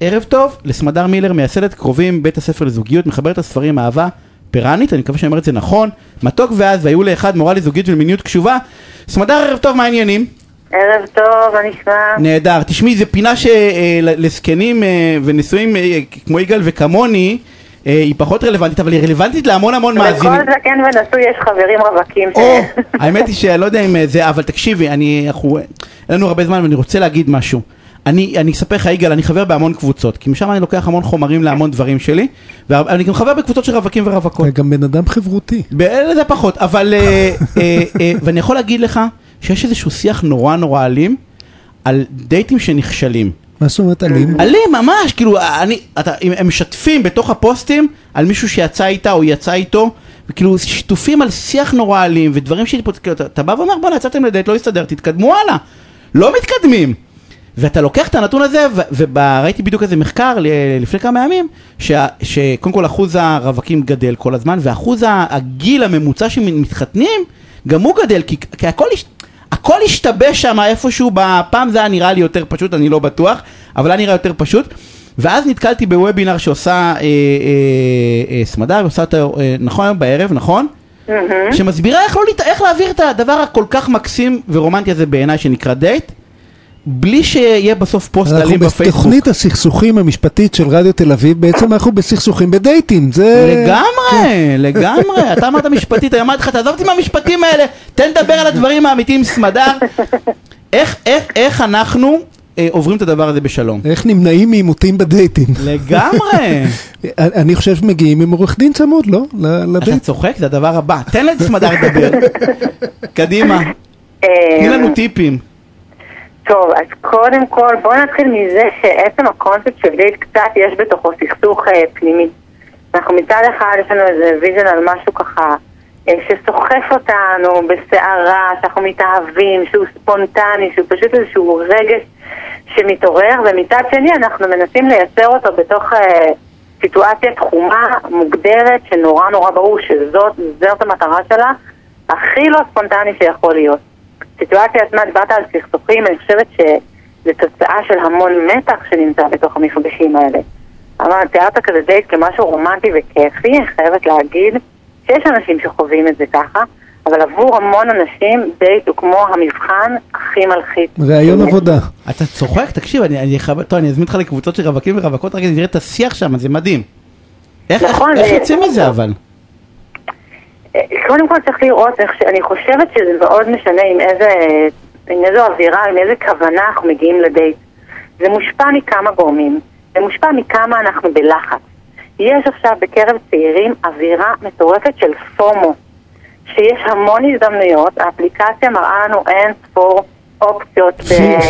ערב טוב לסמדר מילר, מייסדת קרובים בית הספר לזוגיות, מחברת הספרים אהבה פיראנית, אני מקווה שאני אומר את זה נכון, מתוק ואז והיו לאחד מורה לזוגיות ולמיניות קשובה. סמדר ערב טוב, מה העניינים? ערב טוב, מה נשמע? נהדר. תשמעי, זו פינה שלזקנים ונשואים אה, כמו יגאל וכמוני, אה, היא פחות רלוונטית, אבל היא רלוונטית להמון המון מאזינים. לכל זקן ונשוי יש חברים רווקים. או, האמת היא שאני לא יודע אם זה, אבל תקשיבי, אני, אנחנו, אין לנו הרבה זמן ואני רוצה להגיד משהו. אני, אני אספר לך יגאל, אני חבר בהמון קבוצות, כי משם אני לוקח המון חומרים להמון דברים שלי, ואני גם חבר בקבוצות של רווקים ורווקות. אתה גם בן אדם חברותי. זה פחות, אבל, אה, אה, אה, ואני יכול להגיד לך שיש איזשהו שיח נורא נורא אלים על דייטים שנכשלים. מה זאת אומרת אלים? אלים ממש, כאילו, אני, אתה, הם משתפים בתוך הפוסטים על מישהו שיצא איתה או יצא איתו, וכאילו שיתופים על שיח נורא אלים ודברים שהתפוצצו, אתה בא ואומר בואנה יצאתם לדייט, לא הסתדר, תתקדמו הלאה. לא מתקדמים. ואתה לוקח את הנתון הזה, וראיתי בדיוק איזה מחקר לפני כמה ימים, שקודם כל אחוז הרווקים גדל כל הזמן, ואחוז הגיל הממוצע שמתחתנים, גם הוא גדל, כי, כי הכל, הכל השתבש שם איפשהו, בפעם זה היה נראה לי יותר פשוט, אני לא בטוח, אבל היה נראה יותר פשוט. ואז נתקלתי בוובינר שעושה אה, אה, אה, סמדר, עושה אותו אה, נכון היום בערב, נכון? Mm-hmm. שמסבירה איך, לא, איך להעביר את הדבר הכל כך מקסים ורומנטי הזה בעיניי שנקרא דייט. בלי שיהיה בסוף פוסט אלים בפייסבוק. אנחנו בתוכנית הסכסוכים המשפטית של רדיו תל אביב, בעצם אנחנו בסכסוכים בדייטים, זה... לגמרי, כן. לגמרי, אתה אמרת משפטית, אני אמרתי לך, תעזוב אותי מהמשפטים האלה, תן לדבר על הדברים האמיתיים, סמדר. איך, איך, איך אנחנו אה, עוברים את הדבר הזה בשלום? איך נמנעים מעימותים בדייטים? לגמרי. אני חושב שמגיעים עם עורך דין צמוד, לא? לדייט. אתה צוחק? זה הדבר הבא. תן לסמדר לדבר. קדימה. אה, תני לנו טיפים. טוב, אז קודם כל בואו נתחיל מזה שעצם הקונספט של דייט קצת יש בתוכו סכסוך אה, פנימי. אנחנו מצד אחד יש לנו איזה vision על משהו ככה אה, שסוחף אותנו בסערה, שאנחנו מתאהבים, שהוא ספונטני, שהוא פשוט איזשהו רגש שמתעורר, ומצד שני אנחנו מנסים לייצר אותו בתוך אה, סיטואציה תחומה, מוגדרת, שנורא נורא ברור שזאת המטרה שלה, הכי לא ספונטני שיכול להיות. הסיטואציה עצמה, דיברת על סכסוכים, אני חושבת שזה תוצאה של המון מתח שנמצא בתוך המפגשים האלה. אבל תיארת כזה דייט כמשהו רומנטי וכיפי, אני חייבת להגיד שיש אנשים שחווים את זה ככה, אבל עבור המון אנשים דייט הוא כמו המבחן הכי מלחיץ. ראיון עבודה. אתה צוחק? תקשיב, אני, אני, טוב, אני אזמין אותך לקבוצות של רווקים ורווקות, רק נראה את השיח שם, זה מדהים. איך, נכון, איך, איך יוצאים מזה אבל? קודם כל צריך לראות, אני חושבת שזה מאוד משנה עם איזה, עם איזו אווירה, עם איזה כוונה אנחנו מגיעים לדייט. זה מושפע מכמה גורמים, זה מושפע מכמה אנחנו בלחץ. יש עכשיו בקרב צעירים אווירה מטורפת של פומו, שיש המון הזדמנויות, האפליקציה מראה לנו אין ספור אופציות.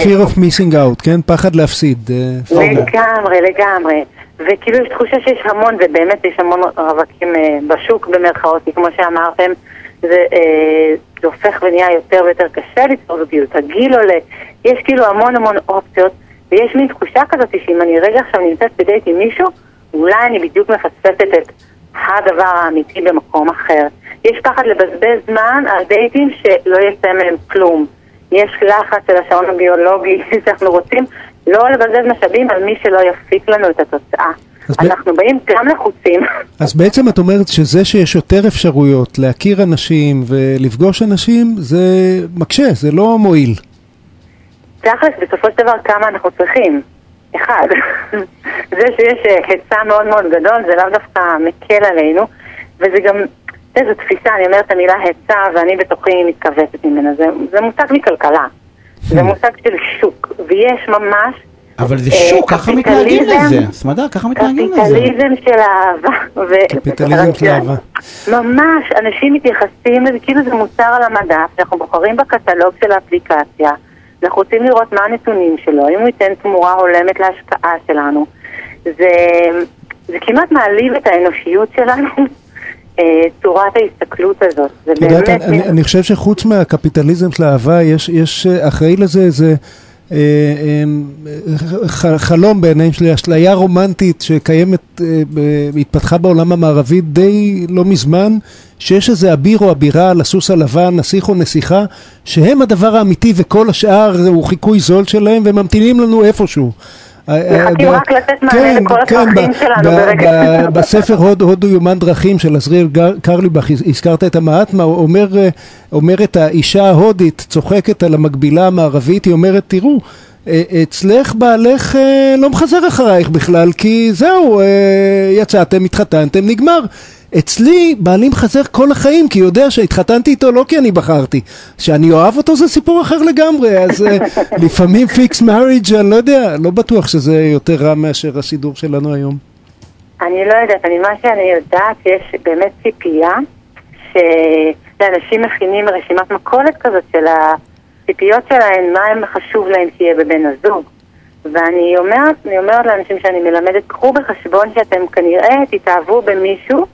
fear of missing out, כן? פחד להפסיד. אה, לגמרי, לגמרי. וכאילו יש תחושה שיש המון, ובאמת יש המון רווקים אה, בשוק במרכאות, כי כמו שאמרתם, זה, אה, זה הופך ונהיה יותר ויותר קשה ליצור זוגיות, הגיל עולה, יש כאילו המון המון אופציות, ויש מין תחושה כזאת שאם אני רגע עכשיו נמצאת בדייט עם מישהו, אולי אני בדיוק מפספסת את הדבר האמיתי במקום אחר. יש פחד לבזבז זמן על דייטים שלא יצא מהם כלום. יש לחץ של השעון הביולוגי שאנחנו רוצים לא לבזבז משאבים על מי שלא יפיק לנו את התוצאה. אנחנו ב... באים גם לחוצים. אז בעצם את אומרת שזה שיש יותר אפשרויות להכיר אנשים ולפגוש אנשים, זה מקשה, זה לא מועיל. תכלס, בסופו של דבר כמה אנחנו צריכים. אחד, זה שיש אה, היצע מאוד מאוד גדול, זה לאו דווקא מקל עלינו, וזה גם, איזו תפיסה, אני אומרת את המילה היצע ואני בתוכי מתכווצת ממנה, זה, זה מושג מכלכלה. זה מושג של שוק, ויש ממש... אבל זה שוק, ככה מתנהגים לזה, סמדר, ככה מתנהגים לזה. קפיטליזם של אהבה. קפיטליזם של אהבה. ממש, אנשים מתייחסים לזה כאילו זה מוצר על המדף, אנחנו בוחרים בקטלוג של האפליקציה, אנחנו רוצים לראות מה הנתונים שלו, אם הוא ייתן תמורה הולמת להשקעה שלנו. זה, זה כמעט מעליב את האנושיות שלנו. צורת ההסתכלות הזאת. זה באמת... אני, אני חושב שחוץ מהקפיטליזם של האהבה, יש, יש אחראי לזה איזה... אה, אה, חלום בעיניים שלי, אשליה רומנטית שקיימת, אה, התפתחה בעולם המערבי די לא מזמן, שיש איזה אביר או אבירה על הסוס הלבן, נסיך או נסיכה, שהם הדבר האמיתי וכל השאר הוא חיקוי זול שלהם וממתינים לנו איפשהו. מחכים רק לתת מענה לכל הצרכים שלנו ברגע בספר הוד- הודו יומן דרכים של עזריאל קרליבך, הז- הזכרת את המעטמה, אה, אומרת האישה ההודית, צוחקת על המקבילה המערבית, היא אומרת, תראו, אה, אצלך בעלך אה, לא מחזר אחרייך בכלל, כי זהו, יצאתם, התחתנתם, נגמר. אצלי בעלי מחזר כל החיים, כי יודע שהתחתנתי איתו לא כי אני בחרתי. שאני אוהב אותו זה סיפור אחר לגמרי, אז אה, לפעמים פיקס מריג' אני לא יודע, לא בטוח שזה יותר רע מאשר הסידור שלנו היום. אני לא יודעת, אני, מה שאני יודעת, יש באמת ציפייה שאנשים מכינים רשימת מכולת כזאת של הציפיות שלהם, מה הם חשוב להם שיהיה בבן הזוג. ואני אומרת, אני אומרת לאנשים שאני מלמדת, קחו בחשבון שאתם כנראה תתאהבו במישהו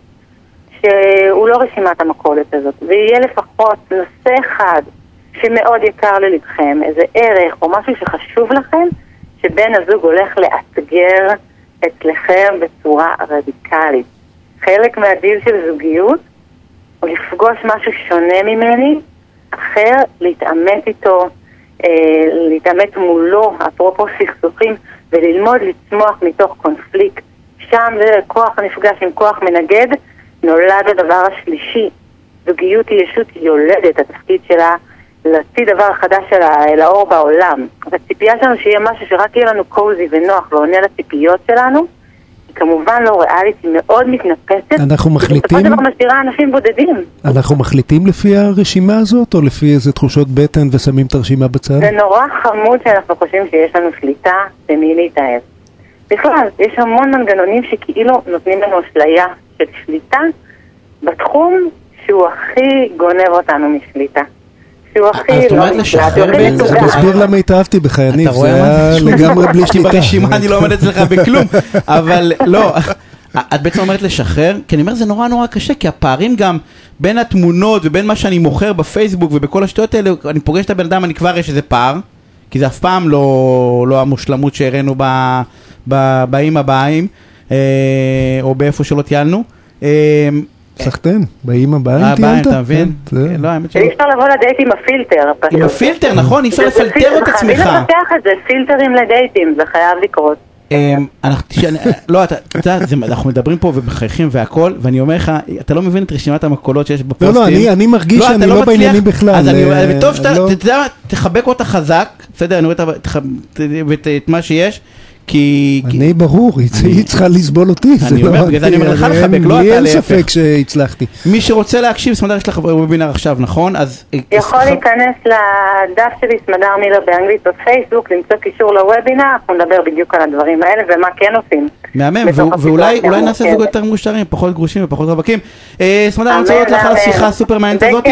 שהוא לא רשימת המכולת הזאת, ויהיה לפחות נושא אחד שמאוד יקר ללבכם, איזה ערך או משהו שחשוב לכם, שבן הזוג הולך לאתגר אצלכם בצורה רדיקלית. חלק מהדיל של זוגיות הוא לפגוש משהו שונה ממני, אחר, להתעמת איתו, אה, להתעמת מולו, אפרופו סכסוכים, וללמוד לצמוח מתוך קונפליקט. שם זה כוח הנפגש עם כוח מנגד, נולד הדבר השלישי. זוגיות היא ישות יולדת, התפקיד שלה להוציא דבר חדש שלה אל האור בעולם. הציפייה שלנו שיהיה משהו שרק יהיה לנו קוזי ונוח ועונה לציפיות שלנו, היא כמובן לא ריאלית, היא מאוד מתנפצת. אנחנו מחליטים- ובסופו של דבר משאירה אנשים בודדים. אנחנו מחליטים לפי הרשימה הזאת, או לפי איזה תחושות בטן ושמים את הרשימה בצד? זה נורא חמוד שאנחנו חושבים שיש לנו שליטה במי להתאהב. בכלל, יש המון מנגנונים שכאילו נותנים לנו אשליה של שליטה בתחום שהוא הכי גונב אותנו משליטה. שהוא הכי אז את לא אומרת לשחרר מסוגל. מסביר למה התאהבתי בך, יניב, אתה זה רואה מה היה? לגמרי בלי כי שליטה. ברשימה אני לא עומד אצלך בכלום, אבל לא, את בעצם אומרת לשחרר, כי אני אומר זה נורא נורא קשה, כי הפערים גם בין התמונות ובין מה שאני מוכר בפייסבוק ובכל השטויות האלה, אני פוגש את הבן אדם, אני כבר יש איזה פער, כי זה אף פעם לא, לא המושלמות שהראינו באים הבאים, או באיפה שלא טיילנו. אה, סחטיין, באמא הבאה הבאים, טיילת? אתה מבין? כן, זה- לא, האמת שלא. אי אפשר לבוא לדייט עם הפילטר. עם הפילטר, נכון, אי אפשר לפלטר את עצמך. חייבים לפתח את זה, פילטרים לדייטים, זה חייב לקרות. לא, אתה יודע, אנחנו מדברים פה ומחייכים והכל, ואני אומר לך, אתה לא מבין את רשימת המקולות שיש לא, בפוסטים. לא, אני- אני מרגיש אתה שאני לא. בעניינים בכלל, אז אני, אה, וטוב שאתה, לא. אתה יודע מה, תחבק אותה חזק, בסדר, אני רואה את מה שיש, כי... כי- אני ברור, היא צריכה לסבול אותי. זה אני לא אומר, בגלל זה אני אומר לך אין- לחבק, לא לי אתה אין להפך. ספק שהצלחתי. מי שרוצה להקשיב, סמדר יש לך וובינר עכשיו, נכון? אז... יכול אז- להיכנס לדף שלי, סמדר מילר באנגלית בפייסבוק, למצוא קישור לוובינר, אנחנו נדבר בדיוק על הדברים האלה ומה כן עושים. מהמם, ואולי אולי נעשה. זוגות יותר מאושרים, פחות גרושים ופחות רווקים. אה, סמדר, אני רוצה להודות לך על. השיחה הסופר מעניינת הזאת.